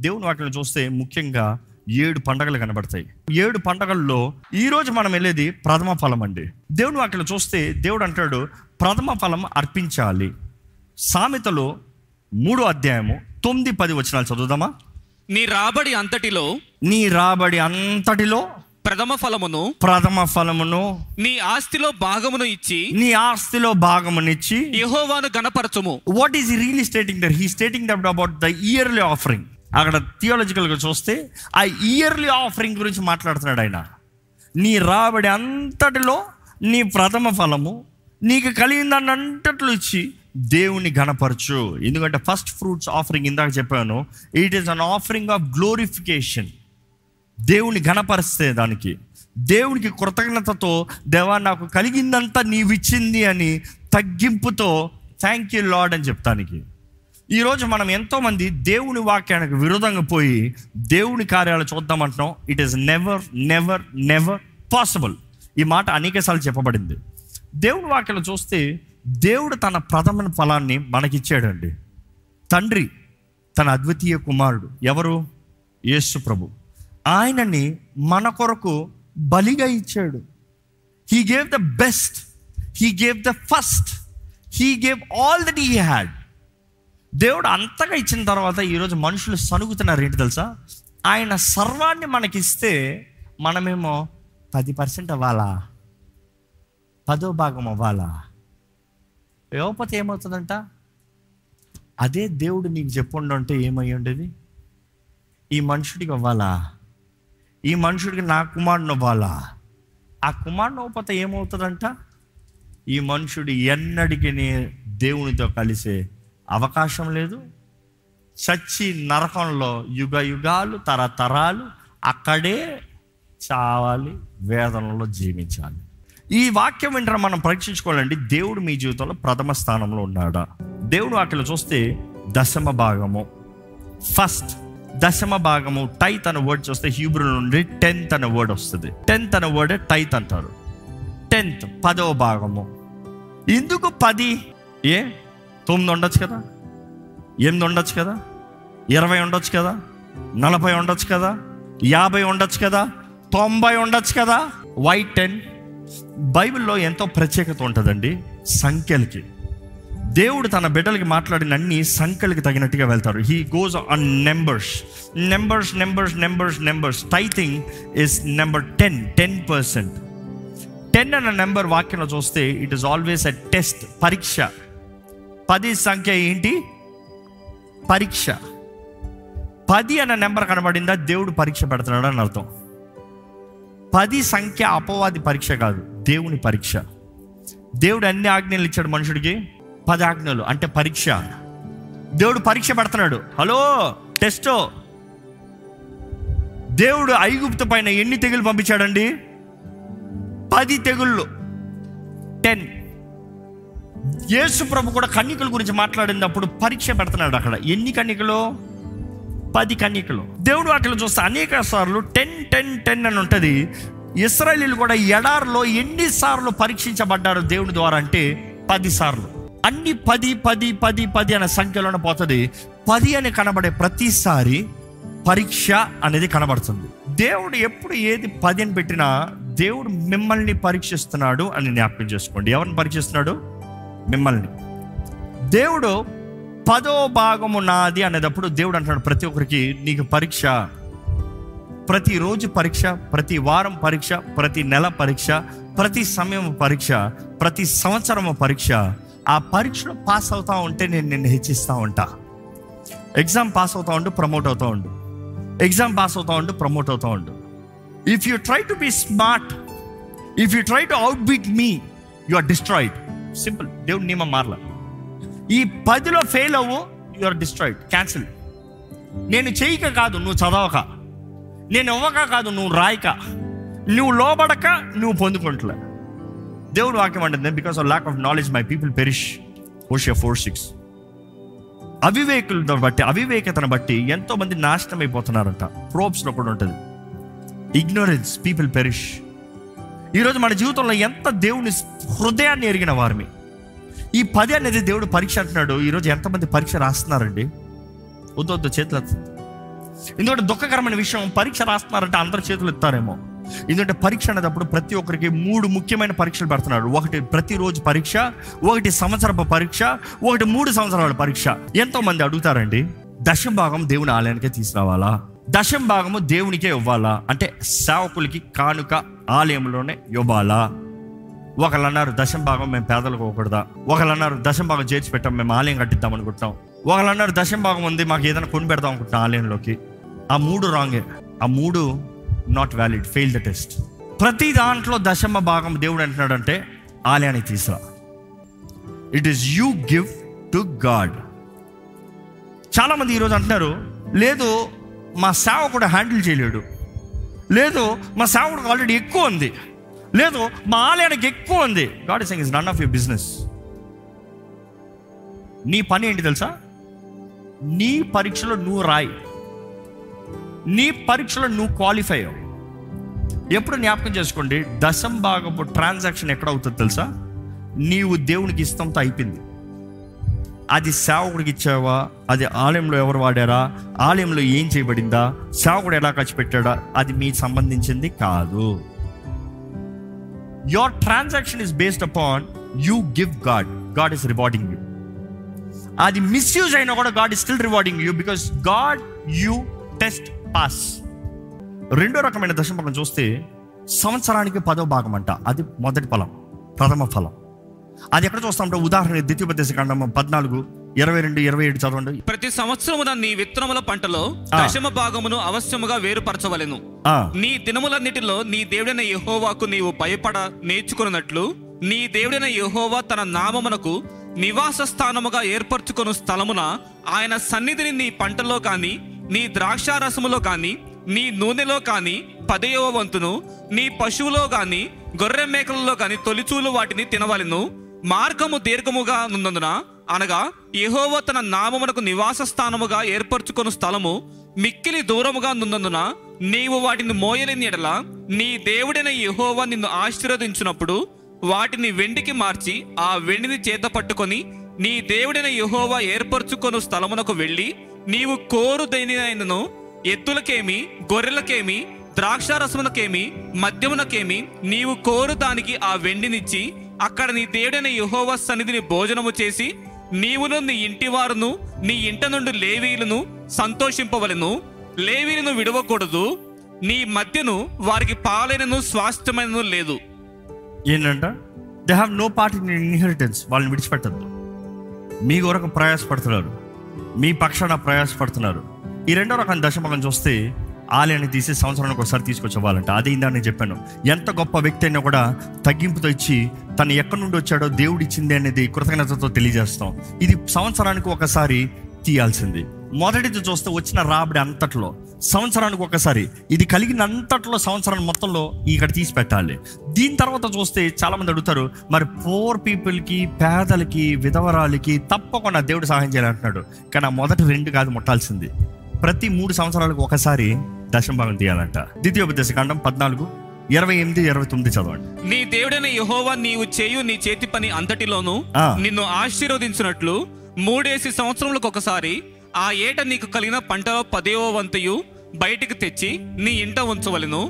దేవుని వాక్యం చూస్తే ముఖ్యంగా ఏడు పండగలు కనబడతాయి. ఏడు పండగల్లో ఈ రోజు మనం వెళ్ళేది ప్రథమ ఫలం అండి. దేవుని వాక్యం చూస్తే దేవుడు అంటాడు ప్రథమ ఫలం అర్పించాలి. సామెతలో మూడో అధ్యాయము తొమ్మిది పది వచనాలు చదువుదామా? నీ రాబడి అంతటిలో నీ రాబడి అంతటిలో ప్రథమ ఫలమును ప్రథమ ఫలమును నీ ఆస్తిలో భాగమును ఇచ్చి నీ ఆస్తిలో భాగమునిచ్చి యెహోవాను గణపరచుము. What is really stating there he stating that about the yearly offering అక్కడ థియాలజికల్గా చూస్తే ఆ ఇయర్లీ ఆఫరింగ్ గురించి మాట్లాడుతున్నాడు ఆయన. నీ రాబడి అంతటిలో నీ ప్రథమ ఫలము నీకు కలిగిందాన్ని అంతట్లో ఇచ్చి దేవుని గణపరచు ఎందుకంటే ఫస్ట్ ఫ్రూట్స్ ఆఫరింగ్ ఇందాక చెప్పాను it is an offering of glorification దేవుని గణపరిస్తే దానికి. దేవునికి కృతజ్ఞతతో దేవా నాకు కలిగిందంతా నీవిచ్చింది అని తగ్గింపుతో థ్యాంక్ యూ లాడ్ అని చెప్తానికి. ఈరోజు మనం ఎంతోమంది దేవుని వాక్యానికి విరుద్ధంగా పోయి దేవుని కార్యాలు చూద్దామంటున్నాం. It is never never never possible ఈ మాట అనేకసార్లు చెప్పబడింది. దేవుని వాక్యాలు చూస్తే దేవుడు తన ప్రథమ ఫలాన్ని మనకిచ్చాడండి. తండ్రి తన అద్వితీయ కుమారుడు. ఎవరు? యేసు ప్రభు. ఆయనని మన కొరకు బలిగా ఇచ్చాడు. He gave the best he gave the first he gave all that he had దేవుడు అంతగా ఇచ్చిన తర్వాత ఈరోజు మనుషులు సనుగుతున్నారు ఏంటి తెలుసా? ఆయన సర్వాన్ని మనకిస్తే మనమేమో పది పర్సెంట్ అవ్వాలా? పదో భాగం అవ్వాలా? ఇవ్వకపోతే ఏమవుతుందంట? అదే దేవుడు నీకు చెప్పుండు అంటే ఏమై ఉండేది? ఈ మనుషుడికి అవ్వాలా? ఈ మనుషుడికి నా కుమారుని అవ్వాలా? ఆ కుమారుని అవ్వకపోతే ఏమవుతుందంట? ఈ మనుషుడు ఎన్నడికి దేవునితో కలిసే అవకాశం లేదు. చచ్చి నరకంలో యుగ యుగాలు తరతరాలు అక్కడే చావాలి వేదనలో జీవించాలి. ఈ వాక్యం వెంటనే మనం పరీక్షించుకోవాలండి. దేవుడు మీ జీవితంలో ప్రథమ స్థానంలో ఉన్నాడా? దేవుడు వాక్యలో చూస్తే దశమ భాగము. ఫస్ట్ దశమ భాగము టైత్ అనే వర్డ్ చూస్తే హీబ్రూ నుండి టెన్త్ అనే వర్డ్ వస్తుంది. టెన్త్ అనే వర్డ్ టైత్ అంటారు. టెన్త్ పదవ భాగము. ఎందుకు పది? ఏ? తొమ్మిది ఉండొచ్చు కదా? ఎనిమిది ఉండొచ్చు కదా? ఇరవై ఉండొచ్చు కదా? నలభై ఉండొచ్చు కదా? యాభై ఉండొచ్చు కదా? తొంభై ఉండొచ్చు కదా? వై టెన్ బైబిల్లో ఎంతో ప్రత్యేకత ఉంటుందండి సంఖ్యలకి. దేవుడు తన బిడ్డలకి మాట్లాడిన అన్ని సంఖ్యలకి తగినట్టుగా వెళ్తారు. He goes on numbers numbers numbers numbers numbers tithing is number ten ten percent ten అన్న నెంబర్ వాక్యంలో చూస్తే it is always a test పరీక్ష. పది సంఖ్య ఏంటి? పరీక్ష. పది అన్న నెంబర్ కనబడిందా? దేవుడు పరీక్ష పెడుతున్నాడు అని అర్థం. పది సంఖ్య అపవాది పరీక్ష కాదు దేవుని పరీక్ష. దేవుడు అన్ని ఆజ్ఞలు ఇచ్చాడు మనుషుడికి? పది ఆజ్ఞలు అంటే పరీక్ష. దేవుడు పరీక్ష పెడుతున్నాడు. హలో టెస్టో. దేవుడు ఐగుప్తు పైన ఎన్ని తెగులు పంపించాడండి? పది తెగుళ్ళు. టెన్. యేసు ప్రభు కూడా కన్యకల గురించి మాట్లాడినప్పుడు పరీక్ష పెడుతున్నాడు అక్కడ. ఎన్ని కన్యకలు పది కన్యకలు దేవుడు అక్కడ చూస్తే అనేక సార్లు టెన్ టెన్ టెన్ అని ఉంటుంది. ఇస్రాయలీలు కూడా ఎడారిలో ఎన్నిసార్లు పరీక్షించబడ్డారు దేవుని ద్వారా అంటే పది సార్లు. అన్ని పది పది పది పది అనే సంఖ్యలోనే పోతుంది. పది అని కనబడే ప్రతిసారి పరీక్ష అనేది కనబడుతుంది. దేవుడు ఎప్పుడు ఏది పది అని పెట్టినా దేవుడు మిమ్మల్ని పరీక్షిస్తున్నాడు అని జ్ఞాపకం చేసుకోండి. ఎవరిని పరీక్షిస్తున్నాడు? మిమ్మల్ని. దేవుడు పదో భాగము నాది అనేటప్పుడు దేవుడు అంటున్నాడు ప్రతి ఒక్కరికి నీకు పరీక్ష. ప్రతిరోజు పరీక్ష ప్రతి వారం పరీక్ష ప్రతి నెల పరీక్ష ప్రతి సమయం పరీక్ష ప్రతి సంవత్సరము పరీక్ష. ఆ పరీక్షలో పాస్ అవుతా ఉంటే నేను నిన్ను హెచ్చిస్తూ ఉంటా. ఎగ్జామ్ పాస్ అవుతా ఉండు ప్రమోట్ అవుతా ఉండు. ఎగ్జామ్ పాస్ అవుతా ఉండు ప్రమోట్ అవుతా ఉండు. If you try to be smart if you try to out beat me you are destroyed simple దేవుడు నియమం మారల ఈ పదిలో ఫెయిల్ అవ్వు యు ఆర్ డిస్ట్రాయిడ్ క్యాన్సిల్ నేను చేయక కాదు నువ్వు చదవక. నేను ఇవ్వక కాదు నువ్వు రాయక. నువ్వు లోబడక నువ్వు పొందుకుంటలే. దేవుడు వాక్యం అంటుంది because of lack of knowledge my people perish Hosea four six అవివేకులను బట్టి అవివేకతను బట్టి ఎంతో మంది నాశనం అయిపోతున్నారంట ప్రోప్స్లో కూడా ఉంటుంది. ఇగ్నోరెన్స్ పీపుల్ పెరిష్ ఈరోజు మన జీవితంలో ఎంత దేవుని హృదయాన్ని ఎరిగిన వారిని. ఈ పది అనేది దేవుడు పరీక్ష అంటున్నాడు. ఈరోజు ఎంతమంది పరీక్ష రాస్తున్నారండి? వద్దు వద్దు చేతులు ఎందుకంటే దుఃఖకరమైన విషయం పరీక్ష రాస్తున్నారంటే అందరి చేతులు ఎత్తారేమో. ఎందుకంటే పరీక్ష అనేటప్పుడు ప్రతి ఒక్కరికి మూడు ముఖ్యమైన పరీక్షలు పెడుతున్నాడు ఒకటి ప్రతిరోజు పరీక్ష ఒకటి సంవత్సరపు పరీక్ష ఒకటి మూడు సంవత్సరాల పరీక్ష. ఎంతో మంది అడుగుతారండి దశం భాగం దేవుని ఆలయానికే తీసుకురావాలా? దశం భాగము దేవునికే ఇవ్వాలా? అంటే సేవకులకి కానుక ఆలయంలోనే ఇవ్వాలా ఒకళ్ళు అన్నారు దశం భాగం మేము పేదలకు ఇవ్వకూడదా ఒకళ్ళు అన్నారు దశం భాగం చేర్చి పెట్టాం మేము ఆలయం కట్టిద్దాం అనుకుంటున్నాం. ఒకళ్ళు అన్నారు దశం భాగం ఉంది మాకు ఏదైనా కొని పెడదాం అనుకుంటున్నాం ఆలయంలోకి. ఆ మూడు రాంగే. ఆ మూడు not valid fail the test ప్రతి దాంట్లో దశమ భాగం దేవుడు అంటున్నాడంటే ఆలయానికి తీసురా it is you give to God చాలామంది ఈరోజు అంటున్నారు లేదు మా సేవకుడు హ్యాండిల్ చేయలేడు. లేదు మా సేవకుడికి ఆల్రెడీ ఎక్కువ ఉంది. లేదు మా ఆలయానికి ఎక్కువ ఉంది. God is is none of your business నీ పని ఏంటి తెలుసా? నీ పరీక్షలో నువ్వు రాయి. నీ పరీక్షలో నువ్వు క్వాలిఫై అవ్వు ఎప్పుడు జ్ఞాపకం చేసుకోండి దశం భాగపు ట్రాన్సాక్షన్ ఎక్కడ అవుతుంది తెలుసా? నీవు దేవునికి ఇష్టంతో అయిపోయింది. అది సేవకుడికి ఇచ్చావా? అది ఆలయంలో ఎవరు వాడారా? ఆలయంలో ఏం చేయబడిందా? సేవకుడు ఎలా ఖర్చు పెట్టాడా? అది మీకు సంబంధించింది కాదు. Your transaction is based upon you give God God is rewarding you అది మిస్యూజ్ అయినా కూడా God is still rewarding you because God you test pass రెండో రకమైన దశమభాగం చూస్తే సంవత్సరానికి పదో భాగం అంట. అది మొదటి ఫలం ప్రథమ ఫలం. అది ఎక్కడ చూస్తామంటే ఉదాహరణ ద్వితీయోపదేశ కాండం పద్నాలుగు ఇరవై రెండు ఇరవై ఏడు చదవండి. ప్రతి సంవత్సరమున నీ విత్తనముల పంటలో. దశమ భాగమును అవశ్యముగా వేరుపరచవలెను. నీ దినములన్నిటిలో నీ దేవుడైన యెహోవాకు నీవు భయపడ నేర్చుకున్నట్లు నీ దేవుడైన యెహోవా తన నామమునకు నివాస స్థానముగా ఏర్పరచుకొను స్థలమున ఆయన సన్నిధిని నీ పంటలో కాని నీ ద్రాక్షారసములో కాని నీ నూనెలో కాని పదయవ వంతును నీ పశువులో గాని గొర్రె మేకలలో కాని తొలిచూలు వాటిని తినవలెను. మార్గము దీర్ఘముగా ఉన్నందున అనగా యహోవ తన నామమునకు నివాస స్థానముగా ఏర్పరచుకున్న స్థలము మిక్కిలి దూరముగా నున్నందున నీవు వాటిని మోయలేని ఎడల నీ దేవుడైన యహోవ నిన్ను ఆశీర్వదించినప్పుడు వాటిని వెండికి మార్చి ఆ వెండిని చేత పట్టుకొని నీ దేవుడైన యహోవ ఏర్పరచుకొను స్థలమునకు వెళ్ళి నీవు కోరు దేనినైనను ఎత్తులకేమి గొర్రెలకేమి ద్రాక్షారసమునకేమి మద్యమునకేమి నీవు కోరు దానికి ఆ వెండినిచ్చి అక్కడ నీ దేవుడైన యహోవ సన్నిధిని భోజనము చేసి నీవును నీ ఇంటి వారును నీ ఇంట నుండి లేవీలను సంతోషింపవలెను. లేవీలను విడవకూడదు. నీ మధ్యను వారికి పాలైనను స్వాస్థ్యమైనను లేదు. ఏంటంట? They have no part in inheritance వాళ్ళని విడిచిపెట్టద్దు. మీ కొరకు ప్రయాసపడుతున్నారు. మీ పక్షాన ప్రయాసపడుతున్నారు. ఈ రెండో రకం దశమగం చూస్తే ఆలయాన్ని తీసి సంవత్సరానికి ఒకసారి తీసుకొచ్చేవాలంట అదే ఇందా నేను చెప్పాను. ఎంత గొప్ప వ్యక్తి అయినా కూడా తగ్గింపుతో ఇచ్చి తను ఎక్కడి నుండి వచ్చాడో దేవుడు ఇచ్చింది అనేది కృతజ్ఞతతో తెలియజేస్తాం. ఇది సంవత్సరానికి ఒకసారి తీయాల్సింది. మొదటిది చూస్తే వచ్చిన రాబడి అంతట్లో. సంవత్సరానికి ఒకసారి. ఇది కలిగిన అంతట్లో సంవత్సరం మొత్తంలో ఇక్కడ తీసి పెట్టాలి. దీని తర్వాత చూస్తే చాలామంది అడుగుతారు మరి పూర్ పీపుల్కి పేదలకి విధవరాలకి తప్పకుండా దేవుడు సహాయం చేయాలంటున్నాడు. కానీ ఆ మొదటి రెండు కాదు ముట్టాల్సింది. ప్రతి మూడు సంవత్సరాలకు ఒకసారి దశంభాగం తీయాలంట. ద్వితీయోపదేశ కాండం పద్నాలుగు ఇరవై ఎనిమిది ఇరవై తొమ్మిది చదవండి. నీ దేవుడైన యెహోవా నీవు చేయు నీ చేతి పని అంతటిలోను. నిన్ను ఆశీర్వదించినట్లు మూడేసి సంవత్సరములకు ఒకసారి ఆ ఏట నీకు కలిగిన పంటలో పదేవ వంతయు బయటికి తెచ్చి నీ ఇంట ఉంచవలెను.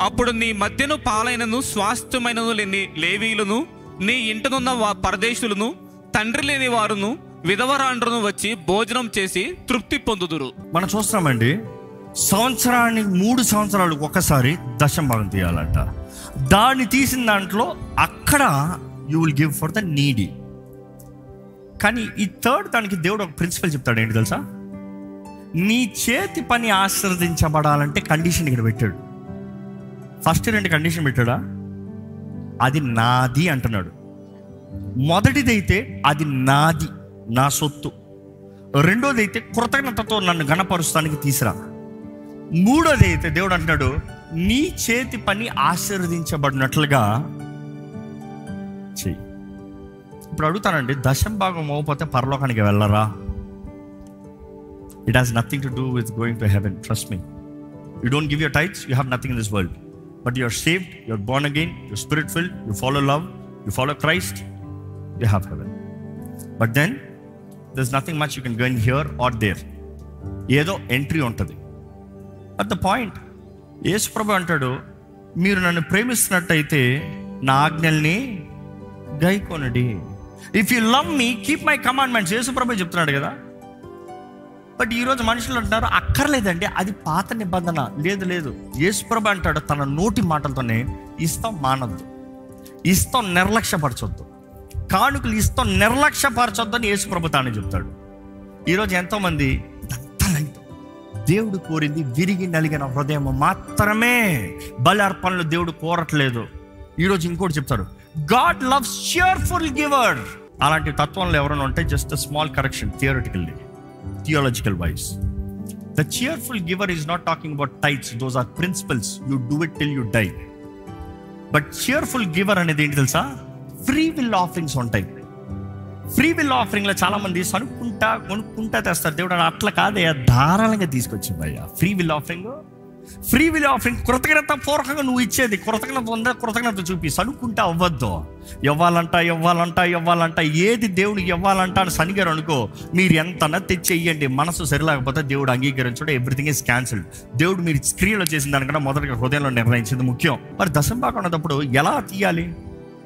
అప్పుడు నీ మధ్యను పాలైనను స్వాస్థ్యమైనను లేని లేవీలను నీ ఇంటనున్న వా పరదేశులను తండ్రి లేని వారును విధవరాండ్రును వచ్చి భోజనం చేసి తృప్తి పొందుదురు. మనం చూస్తున్నామండి సంవత్సరానికి మూడు సంవత్సరాలకు ఒకసారి దశం భాగం తీయాలంట. దాన్ని తీసిన దాంట్లో అక్కడ you will give for the needy కానీ ఈ థర్డ్ దానికి దేవుడు ఒక ప్రిన్సిపల్ చెప్తాడు ఏంటి తెలుసా? నీ చేతి పని ఆశీర్వదించబడాలంటే కండిషన్ ఇక్కడ పెట్టాడు. ఫస్ట్ రెండు కండిషన్ పెట్టాడా? అది నాది అంటున్నాడు. మొదటిదైతే అది నాది నా సొత్తు. రెండోదైతే కృతజ్ఞతతో నన్ను గణపరుస్తానికి తీసురా. మూడోది అయితే దేవుడు అంటున్నాడు నీ చేతి పని ఆశీర్వదించబడినట్లుగా చెయ్యి. ఇప్పుడు అడుగుతానండి దశం భాగం అవ్వకపోతే పరలోకానికి వెళ్ళరా? It has nothing to do with going to heaven trust me you don't give your tithes you have nothing in this world but you are saved you are born again your spirit filled you follow love you follow Christ you have heaven but then there is nothing much you can gain here or there ఏదో entry ఉంటుంది. At the point యేసుప్రభు అంటాడు మీరు నన్ను ప్రేమిస్తున్నట్టయితే నా ఆజ్ఞల్ని గైకొనడి. If you love me keep my commandments యేసుప్రభు చెప్తున్నాడు కదా. బట్ ఈరోజు మనుషులు అంటున్నారు అక్కర్లేదండి అది పాత నిబంధన. లేదు లేదు. యేసుప్రభు అంటాడు తన నోటి మాటలతోనే ఇస్తాం మానద్దు ఇస్తాం నిర్లక్ష్యపరచొద్దు. కానుకలు ఇస్తాం నిర్లక్ష్యపరచొద్దు అని యేసుప్రభు తానే చెప్తాడు. ఈరోజు ఎంతోమంది దేవుడు కోరింది విరిగి నలిగిన హృదయం మాత్రమే బలి అర్పణలు దేవుడు కోరట్లేదు. ఈరోజు ఇంకోటి చెప్తారు గాడ్ లవ్స్ షియర్ఫుల్ గివర్ అలాంటి తత్వంలో ఎవరైనా ఉంటే just small correction theoretically theological wise the cheerful giver is not talking about tithes those are principles you do it till you die but cheerful giver అనేది ఏంటి తెలుసా? ఫ్రీ విల్ ఆఫరింగ్స్ ఉంటాయి. Free will ఆఫరింగ్లో చాలామంది సనుక్కుంటా కొనుక్కుంటా తెస్తారు. దేవుడు అని అట్లా కాదే ధారాళంగా తీసుకొచ్చింది అయ్యా free will offering free will offering కృతజ్ఞత పూర్వకంగా నువ్వు ఇచ్చేది. కృతజ్ఞత ఉందా? కృతజ్ఞత చూపి. సనుక్కుంటా అవ్వద్దు. ఇవ్వాలంట ఇవ్వాలంట ఇవ్వాలంట. ఏది దేవుడికి ఇవ్వాలంట అని సనిగారు అనుకో మీరు ఎంతనా తెచ్చేయండి మనసు సరిలేకపోతే దేవుడు అంగీకరించడం ఎవ్రీథింగ్ ఇస్ క్యాన్సిల్డ్ దేవుడు మీరు స్క్రీన్లో చేసిన దానికన్నా మొదటిగా హృదయంలో నిర్ణయించింది ముఖ్యం. మరి దశంపాక ఉన్నప్పుడు ఎలా తీయాలి?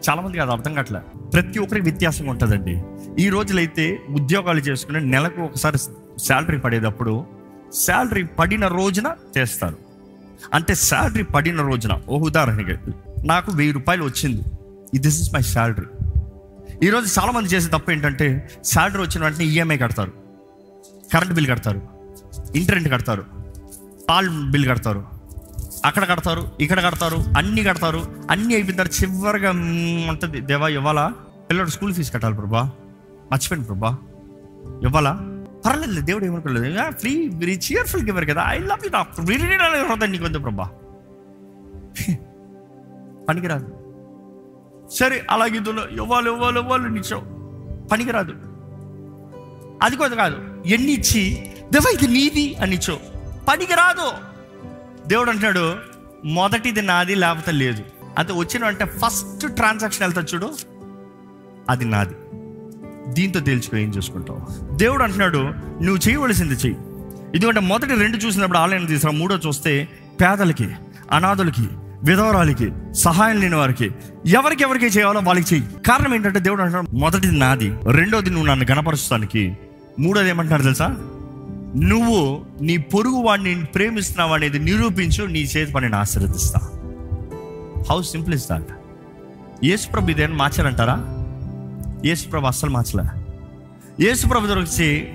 చాలా మందికి అది అర్థం కావట్లే. ప్రతి ఒక్కరికి వ్యత్యాసం ఉంటుందండి. ఈ రోజులైతే ఉద్యోగాలు చేసుకుని నెలకు ఒకసారి శాలరీ పడేటప్పుడు శాలరీ పడిన రోజున చేస్తారు. అంటే శాలరీ పడిన రోజున ఓ ఉదాహరణకి నాకు వెయ్యి రూపాయలు వచ్చింది. దిస్ ఇస్ మై శాలరీ ఈరోజు చాలామంది చేసే తప్పు ఏంటంటే శాలరీ వచ్చిన వెంటనే ఈఎంఐ కడతారు. కరెంట్ బిల్ కడతారు. ఇంటర్నెట్ కడతారు. పాల్ బిల్ కడతారు. అక్కడ కడతారు ఇక్కడ కడతారు అన్ని కడతారు అన్ని అయిపోయిన తర్వాత చివరిగా ఉంటుంది. దేవా ఇవ్వాలా? పిల్లడు స్కూల్ ఫీజు కట్టాలి ప్రభా. మర్చిపోయింది ప్రభా. ఇవ్వాలా? పర్లేదు దేవుడు ఏమనుకోలేదు. ఫ్రీ వెరీ చీయర్ఫుల్ గివర్ కదా. ఐ లవ్ యూ హృదయం నీకు ఉంది ప్రభా? పనికిరాదు. సరే అలాగే ఇందులో ఇవ్వాలి ఇవ్వాలి ఇవ్వాలి నిచ్చో పనికిరాదు. అది కొంత కాదు. ఎన్ని ఇచ్చి దేవా ఇది నీది అనిచ్చో పనికిరాదు. దేవుడు అంటున్నాడు మొదటిది నాది లేకపోతే లేదు. అది వచ్చిన అంటే ఫస్ట్ ట్రాన్సాక్షన్ వెళ్తా చూడు అది నాది. దీంతో తేల్చుకో ఏం చూసుకుంటావు? దేవుడు అంటున్నాడు నువ్వు చేయవలసింది చెయ్యి. ఎందుకంటే మొదటి రెండు చూసినప్పుడు ఆలయం తీసుకురా మూడో చూస్తే పేదలకి అనాథులకి విధవరాలకి సహాయం లేని వారికి ఎవరికి ఎవరికి చేయాలో వాళ్ళకి చెయ్యి. కారణం ఏంటంటే దేవుడు అంటున్నాడు మొదటిది నాది రెండోది నువ్వు నన్ను గణపరుస్తానికి మూడోది ఏమంటున్నాడు తెలుసా? నువ్వు నీ పొరుగు వాడిని ప్రేమిస్తున్నావు అనేది నిరూపించు నీ చేతి పనిని ఆశీర్వదిస్తా. హౌ సింపుల్ ఇస్ దాట్ యేసుప్రభు ఇదేమన్నా మార్చారంటారా? యేసుప్రభు అస్సలు మార్చలే. యేసుప్రభు దొరికి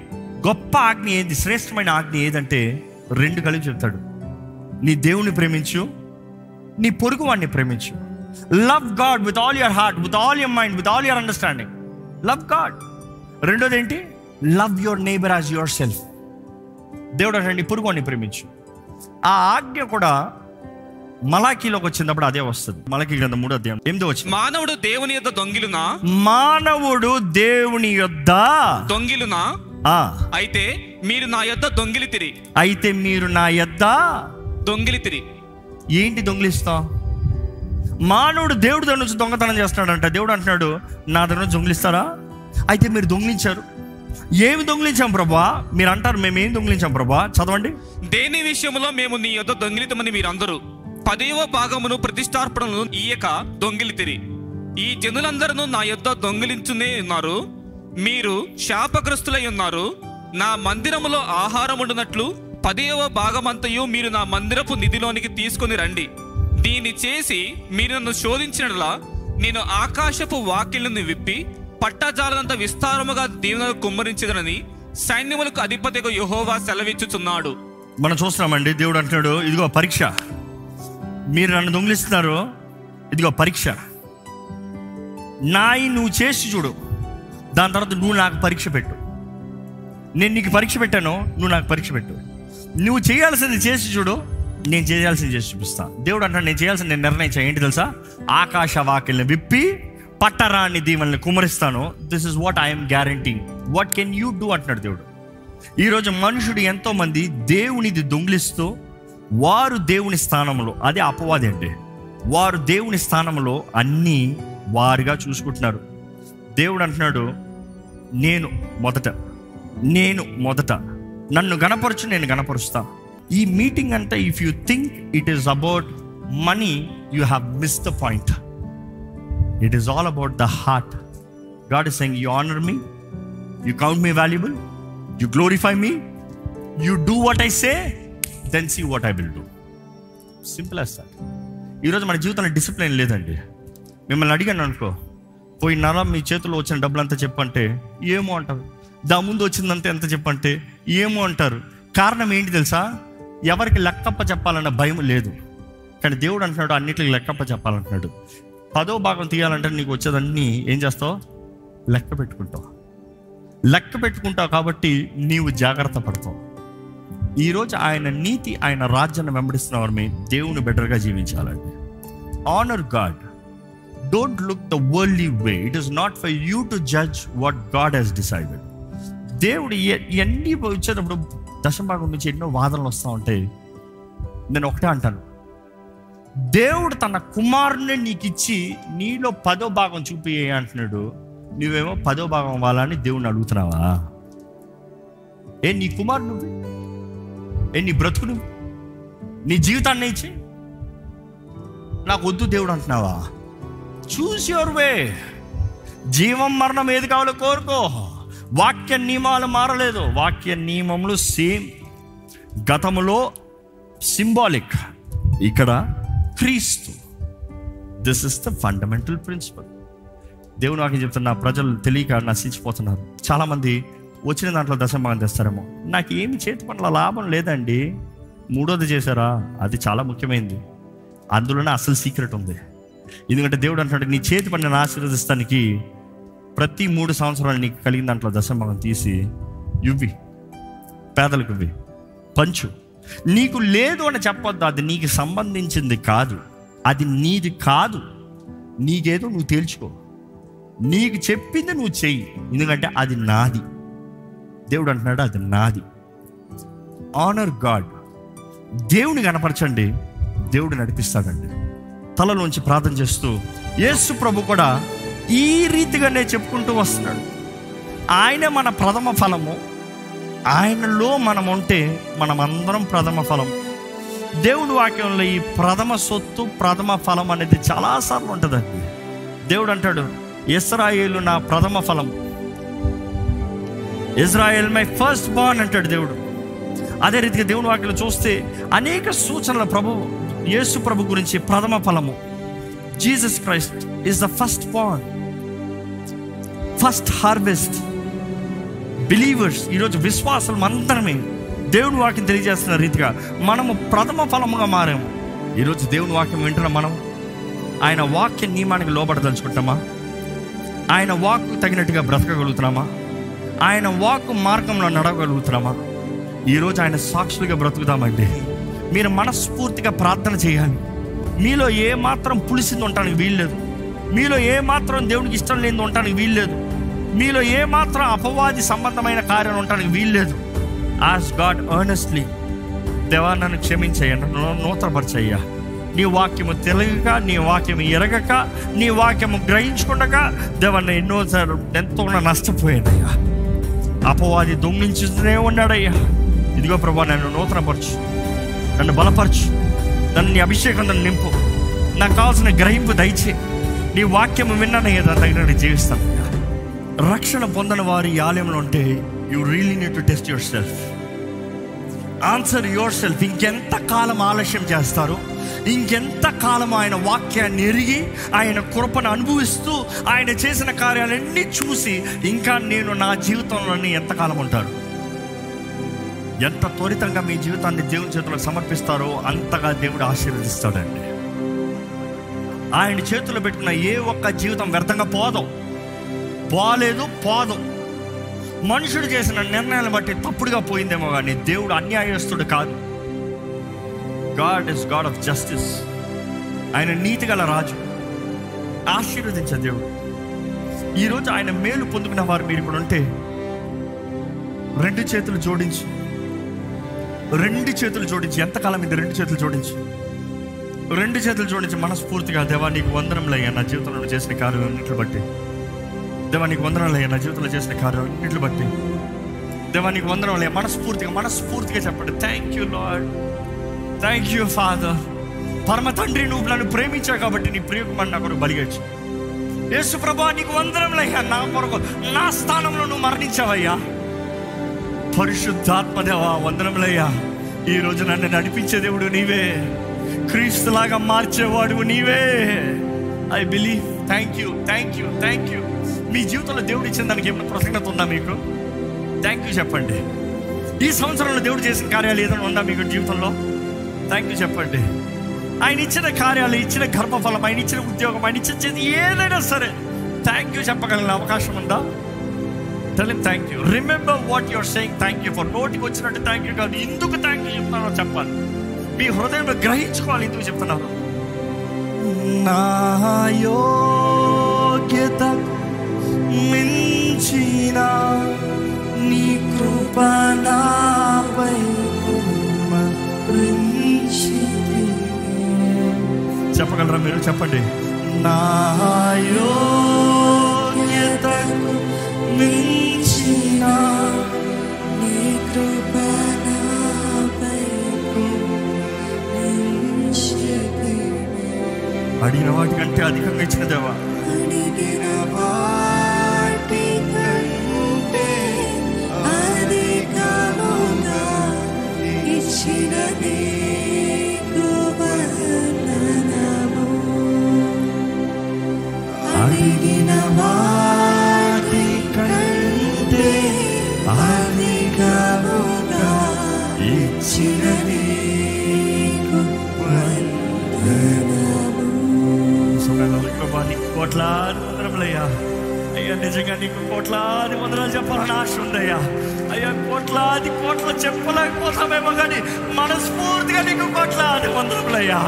గొప్ప ఆజ్ఞ ఏది? శ్రేష్టమైన ఆజ్ఞ ఏదంటే రెండు కలిపి చెప్తాడు. నీ దేవుని ప్రేమించు నీ పొరుగు వాడిని ప్రేమించు. Love God with all your heart with all your mind with all your understanding love God రెండోది ఏంటి love your neighbour as yourself దేవుడు అంటే పొరుగుని ప్రేమించు. ఆ ఆజ్ఞ కూడా మలాకీలోకి వచ్చినప్పుడు అదే వస్తుంది. మలకి గ్రంథం మూడో అధ్యాయం ఎనిమిది వచ్చింది మానవుడు దేవుని యొక్క దొంగిలునా? మానవుడు దేవుని యొద్ద దొంగిలునా? ఆ, అయితే మీరు నా యొద్ద దొంగిలితిరి అయితే మీరు నా యొద్ద దొంగిలితిరి ఏంటి దొంగిలిస్తాం? మానవుడు దేవుడి దగ్గర నుంచి దొంగతనం చేస్తున్నాడంట. దేవుడు అంటున్నాడు నా దగ్గర నుంచి దొంగిలిస్తారా? అయితే మీరు దొంగిలించారు. ఏమి దొంగిలించాం ప్రభా? మీరు అంటారు మేము ఏం దొంగిలించాం ప్రభా? చదవండి. దేని విషయంలో మేము నీ యొద్ద దొంగిలితమని మీరందరూ? పదేవ భాగమును ప్రతిష్టార్పణను ఈయక దొంగిలితిరి. ఈ జనులందరూ నా యొద్ద దొంగిలించునే ఉన్నారు. మీరు శాపగ్రస్తులై ఉన్నారు. నా మందిరములో ఆహారం ఉండినట్లు పదేవ భాగమంతయు మీరు నా మందిరపు నిధిలోనికి తీసుకుని రండి. దీన్ని చేసి మీరు నన్ను శోధించినలా నేను ఆకాశపు వాకిళ్ళను విప్పి పట్టజాలనంత విస్తారముగా దీవెనలు కుమ్మరించదనని సైన్యములకు అధిపతిగా యహోవా సెలవిచ్చుచున్నాడు. మనం చూస్తున్నామండి దేవుడు అంటున్నాడు ఇదిగో పరీక్ష. మీరు నన్ను దొంగిలిస్తున్నారు ఇదిగో పరీక్ష. నాయి నువ్వు చేసి చూడు దాని తర్వాత నువ్వు నాకు పరీక్ష పెట్టు. నేను నీకు పరీక్ష పెట్టాను నువ్వు నాకు పరీక్ష పెట్టు. నువ్వు చేయాల్సింది చేసి చూడు నేను చేయాల్సింది చేసి చూపిస్తాను దేవుడు అంటాడు నేను చేయాల్సింది నేను నిర్ణయించా. ఏంటి తెలుసా? ఆకాశ వాకిల్ని విప్పి పట్టరాని దీవెనల్ని కుమరిస్తాను this is what I'm guarantee what can you do అంటున్నాడు దేవుడు. ఈరోజు మనుషుడు ఎంతోమంది దేవునిది దొంగిలిస్తూ వారు దేవుని స్థానంలో అదే అపవాది అండి వారు దేవుని స్థానంలో అన్నీ వారుగా చూసుకుంటున్నారు. దేవుడు అంటున్నాడు నేను మొదట నేను మొదట నన్ను గణపరచు నేను గణపరుస్తా. ఈ మీటింగ్ అంతా if you think it is about money you have miss the point it is all about the heart God is saying you honour me you count me valuable you glorify me you do what I say then see what I will do simple sir ఈరోజు మన జీవితంలో discipline లేదండి. మిమ్మల్ని అడిగాను అనుకో పోయి నెల మీ చేతిలో వచ్చిన డబ్బులు అంతా చెప్పంటే ఏమో అంటారు. దా ముందు వచ్చిందంతా ఎంత చెప్పంటే ఏమో అంటారు. కారణం ఏంటి తెలుసా? ఎవరికి లెక్కప్ప చెప్పాలన్న భయం లేదు. కానీ దేవుడు అంటున్నాడు అన్నిటికి లెక్కప్ప చెప్పాలంటున్నాడు. పదో భాగం తీయాలంటే నీకు వచ్చేదన్నీ ఏం చేస్తావు? లెక్క పెట్టుకుంటావు. లెక్క పెట్టుకుంటావు కాబట్టి నీవు జాగ్రత్త పడతావు. ఈరోజు ఆయన నీతి ఆయన రాజ్యాన్ని వెంబడిస్తున్న వారిని దేవుని బెటర్గా జీవించాలండి. Honour God don't look the worldly way it is not for you to judge what God has decided దేవుడు ఇవన్నీ వచ్చేటప్పుడు దశభాగం నుంచి ఎన్నో వాదనలు వస్తూ ఉంటాయి నేను ఒకటే అంటాను. దేవుడు తన కుమారుని నీకు ఇచ్చి నీలో పదో భాగం చూపి అంటున్నాడు. నువ్వేమో పదో భాగం అవ్వాలని దేవుడిని అడుగుతున్నావా? ఏ నీ కుమారుడు నువ్వు? ఏ నీ బ్రతుకు నువ్వు? నీ జీవితాన్ని ఇచ్చి? నాకు వద్దు దేవుడు అంటున్నావా? చూస్ యువర్ వే జీవం మరణం ఏది కావాలో కోరుకో. వాక్య నియమాలు మారలేదు. వాక్య నియమములు సేమ్. గతములో సింబాలిక్. ఇక్కడ క్రీస్తు. This is the fundamental principle దేవుడు నాకు చెప్తున్న ప్రజలు తెలియక నశించిపోతున్నారు. చాలామంది వచ్చిన దాంట్లో దశభాగం తెస్తారేమో నాకు ఏమి చేతి పనుల లాభం లేదండి. మూడోది చేశారా? అది చాలా ముఖ్యమైనది అందులోనే అసలు సీక్రెట్ ఉంది. ఎందుకంటే దేవుడు అంటాడు నీ చేతి పనిని ఆశీర్వదిస్తానికి ప్రతి మూడు సంవత్సరాలు నీకు కలిగిన దాంట్లో దశభాగం తీసి ఇవ్వి. పేదలకు ఇవ్వి. పంచు. నీకు లేదు అని చెప్పొద్దు. అది నీకు సంబంధించింది కాదు. అది నీది కాదు. నీకేదో నువ్వు తేల్చుకో. నీకు చెప్పింది నువ్వు చెయ్యి. ఎందుకంటే అది నాది. దేవుడు అంటున్నాడు అది నాది. ఆనర్ గాడ్ దేవుని కనపరచండి. దేవుడు నడిపిస్తాడండి. తలలోంచి ప్రార్థన చేస్తూ యేసు ప్రభు కూడా ఈ రీతిగానే చెప్పుకుంటూ వస్తున్నాడు. ఆయన మన ప్రథమ ఫలము ఆయనలో మనం ఉంటే మనమందరం ప్రథమ ఫలం. దేవుడు వాక్యంలో ఈ ప్రథమ సొత్తు ప్రథమ ఫలం అనేది చాలాసార్లు ఉంటుందండి. దేవుడు అంటాడు ఇస్రాయేలు నా ప్రథమ ఫలం. ఇజ్రాయేల్ మై ఫస్ట్ బాన్ అంటాడు దేవుడు. అదే రీతిగా దేవుని వాక్యం చూస్తే అనేక సూచనల ప్రభు యేసు ప్రభు గురించి ప్రథమ ఫలము. Jesus Christ is the first born first harvest. Believers ఈరోజు విశ్వాసం అందరమే దేవుని వాక్యం తెలియజేస్తున్న రీతిగా మనము ప్రథమ ఫలముగా మారాము. ఈరోజు దేవుని వాక్యం వింటున్నాం మనం ఆయన వాక్య నియమానికి లోబడదలుచుకుంటామా? ఆయన వాక్ తగినట్టుగా బ్రతకగలుగుతున్నామా? ఆయన వాక్ మార్గంలో నడవగలుగుతున్నామా? ఈరోజు ఆయన సాక్షులుగా బ్రతుకుతామండి మీరు మనస్ఫూర్తిగా ప్రార్థన చేయాలి. మీలో ఏ మాత్రం పులిసింది ఉండటానికి వీల్లేదు. మీలో ఏ మాత్రం దేవునికి ఇష్టం లేని ఉండటానికి వీల్లేదు. మీలో ఏమాత్రం అపవాది సంబంధమైన కార్యం ఉండడానికి వీల్లేదు. ఆస్ గాడ్ ఎర్నెస్ట్లీ దేవా నన్ను క్షమించయ్యా నూతనపరిచయ్యా నూతనపరచయ్యా. నీ వాక్యము తెలియక నీ వాక్యము ఎరగక నీ వాక్యము గ్రహించుకుండక దేవన్న ఎన్నోసార్లు ఎంతో నష్టపోయానయ్యా. అపవాది దొంగిలించుతూనే ఉన్నాడయ్యా. ఇదిగో ప్రభా నన్ను నూతనపరచు. నన్ను బలపరచు. నన్ను నీ అభిషేకం నన్ను నింపు. నాకు కావాల్సిన గ్రహింపు దయచే నీ వాక్యము విన్నానయ్యా దాని తగినట్టు జీవిస్తాను రక్షణ పొందని వారి ఈ ఆలయంలో ఉంటే you really need to test yourself answer yourself ఇంకెంత కాలం ఆలస్యం చేస్తారు? ఇంకెంత కాలం ఆయన వాక్యాన్ని ఎరిగి ఆయన కృపను అనుభవిస్తూ ఆయన చేసిన కార్యాలన్నీ చూసి ఇంకా నేను నా జీవితంలోని ఎంతకాలం ఉంటాడు ఎంత త్వరితంగా మీ జీవితాన్ని దేవుని చేతిలో సమర్పిస్తారో అంతగా దేవుడు ఆశీర్వదిస్తాడండి. ఆయన చేతిలో పెట్టుకున్న ఏ ఒక్క జీవితం వ్యర్థంగా పోదు. పోలేదు పోదు. మనుషుడు చేసిన నిర్ణయాలను బట్టి తప్పుడుగా పోయిందేమో కానీ దేవుడు అన్యాయస్తుడు కాదు. God is God of justice. ఆయన నీతి గల రాజు. ఆశీర్వదించే దేవుడు. ఈరోజు ఆయన మేలు పొందుకున్న వారు మీరు ఇప్పుడు ఉంటే రెండు చేతులు జోడించి. రెండు చేతులు జోడించి. ఎంతకాలం ఇది రెండు చేతులు జోడించి? రెండు చేతులు జోడించి మనస్ఫూర్తిగా దేవా నీకు వందనంలయ్యా నా జీవితంలో చేసిన కార్యాలన్నింటిని బట్టి. దేవానికి వందనాలయ్యా నా జీవితంలో చేసిన కార్యం అన్నింటిని బట్టి. దేవానికి వందనాలయ్యా మనస్ఫూర్తిగా మనస్ఫూర్తిగా చెప్పండి. Thank you Lord thank you father పరమ తండ్రి నువ్వు నన్ను ప్రేమించావు కాబట్టి నీ ప్రియకుమారు నా కొరకు బలిగచ్చు యేసు ప్రభా నీకు వందనములయ్యా నా కొరకు నా స్థానంలో నువ్వు మరణించావయ్యా పరిశుద్ధాత్మదేవా వందనములయ్యా ఈ రోజు నన్ను నడిపించే దేవుడు నీవే. క్రీస్తులాగా మార్చేవాడు నీవే. I believe thank you thank you thank you మీ జీవితంలో దేవుడు ఇచ్చిన దానికి ఏమైనా ప్రసంగత ఉందా మీకు? థ్యాంక్ యూ చెప్పండి. ఈ సంవత్సరంలో దేవుడు చేసిన కార్యాలు ఏదైనా ఉందా మీకు జీవితంలో? థ్యాంక్ యూ చెప్పండి. ఆయన ఇచ్చిన కార్యాలు ఇచ్చిన గర్భఫలం ఆయన ఇచ్చిన ఉద్యోగం ఆయన ఇచ్చిన ఏదైనా సరే థ్యాంక్ యూ చెప్పగలిగిన అవకాశం ఉందా? Tell thank you remember what your saying thank you for నోటికి వచ్చినట్టు థ్యాంక్ యూ కాదు. ఎందుకు థ్యాంక్ యూ చెప్తున్నారో చెప్పాలి. మీ హృదయంలో గ్రహించుకోవాలి ఎందుకు చెప్తున్నారు నాయో మీరు చెప్పండి నా యోగ్యతకు మించిన నీ కృప. అడిగిన వాటికంటే అధికంగా ఇచ్చిన దేవా అడిగిన వాటి కంటే అధికముగా ఇచ్చిన కోట్లాది వందరములయ్యా అయ్యా నిజంగా నీకు కోట్లాది వందనాలు చెప్పాలని ఆశ ఉందయ్యా అయ్యా కోట్లాది కోట్లు చెప్పలేకపోతామేమో కానీ మనస్ఫూర్తిగా నీకు కోట్లాది వందరములయ్యా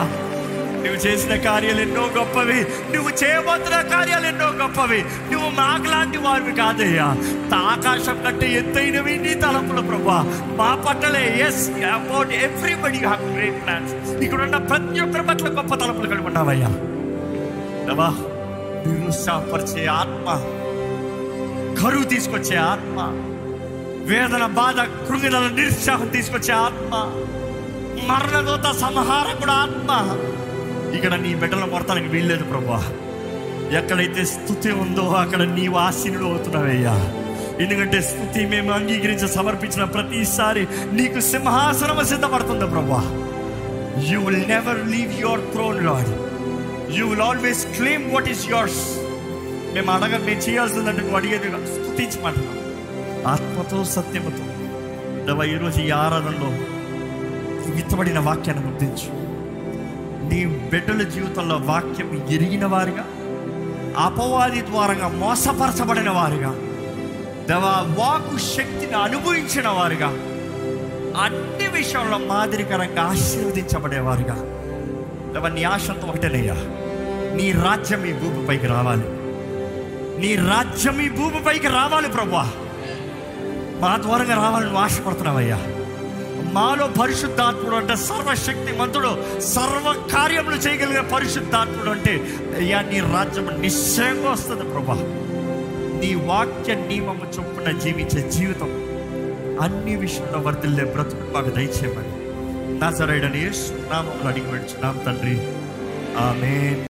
నువ్వు చేసిన కార్యాలు ఎన్నో గొప్పవి. నువ్వు చేయబోతున్న కార్యాలు ఎన్నో గొప్పవి. నువ్వు మాకులాంటి వారివి కాదయ్యా. ఆకాశం కంటే ఎత్తైనవి నీ తలపుల ప్రభా మా పట్టలే yes about everybody have great plans ఇక్కడ ఉన్న ప్రతి ఒక్కరి పట్ల గొప్ప తలపులు కలిగి ఉన్నావయ్యా. దేవా నిరుత్సాహపరిచే ఆత్మ కరువు తీసుకొచ్చే ఆత్మ వేదన బాధ కృంగిదల నిరుత్సాహం తీసుకొచ్చే ఆత్మ మరణదోత సంహారకుడు ఆత్మ ఇక్కడ నీ బిడ్డల మొడతానికి వీల్లేదు ప్రభా. ఎక్కడైతే స్థుతి ఉందో అక్కడ నీవు ఆశీనుడు అవుతున్నావయ్యా. ఎందుకంటే స్థుతి మేము అంగీకరించి సమర్పించిన ప్రతిసారి నీకు సింహాసనం సిద్ధపడుతుంది ప్రభా. You will never leave your throne Lord you will always claim what is yours మేము అడగ మేము చేయాల్సిందంటే నువ్వు అడిగేది కాదు. ఆత్మతో సత్యముతో. దేవా ఈరోజు ఈ ఆరాధనలో విత్తబడిన వాక్యాన్ని గుర్తించు నీ బిడ్డల జీవితంలో వాక్యం ఎరిగిన వారిగా అపవాది ద్వారంగా మోసపరచబడిన వారుగా దేవా వాకు శక్తిని అనుభవించిన వారుగా అన్ని విషయంలో మాదిరికరంగా ఆశీర్వదించబడేవారుగా దేవా నీ ఆశంతో ఒకటేనయ్యా. నీ రాజ్యం ఈ భూమిపైకి రావాలి. నీ రాజ్యం ఈ భూమిపైకి రావాలి ప్రభా మా ద్వారంగా రావాలని నువ్వు ఆశపడుతున్నావయ్యా. మాలో పరిశుద్ధాత్ముడు అంటే సర్వశక్తి మంతుడు సర్వ కార్యములు చేయగలిగిన పరిశుద్ధాత్ముడు అంటే అయ్యా నీ రాజ్యం నిశ్చయంగా వస్తుంది ప్రభా. నీ వాక్య నియమము చొప్పున జీవించే జీవితం అన్ని విషయంలో వర్దిల్లే బ్రతుకు మాకు దయచేయమని. నా సరైన నామములు అడిగి పెడుచున్నాం తండ్రి. ఆమె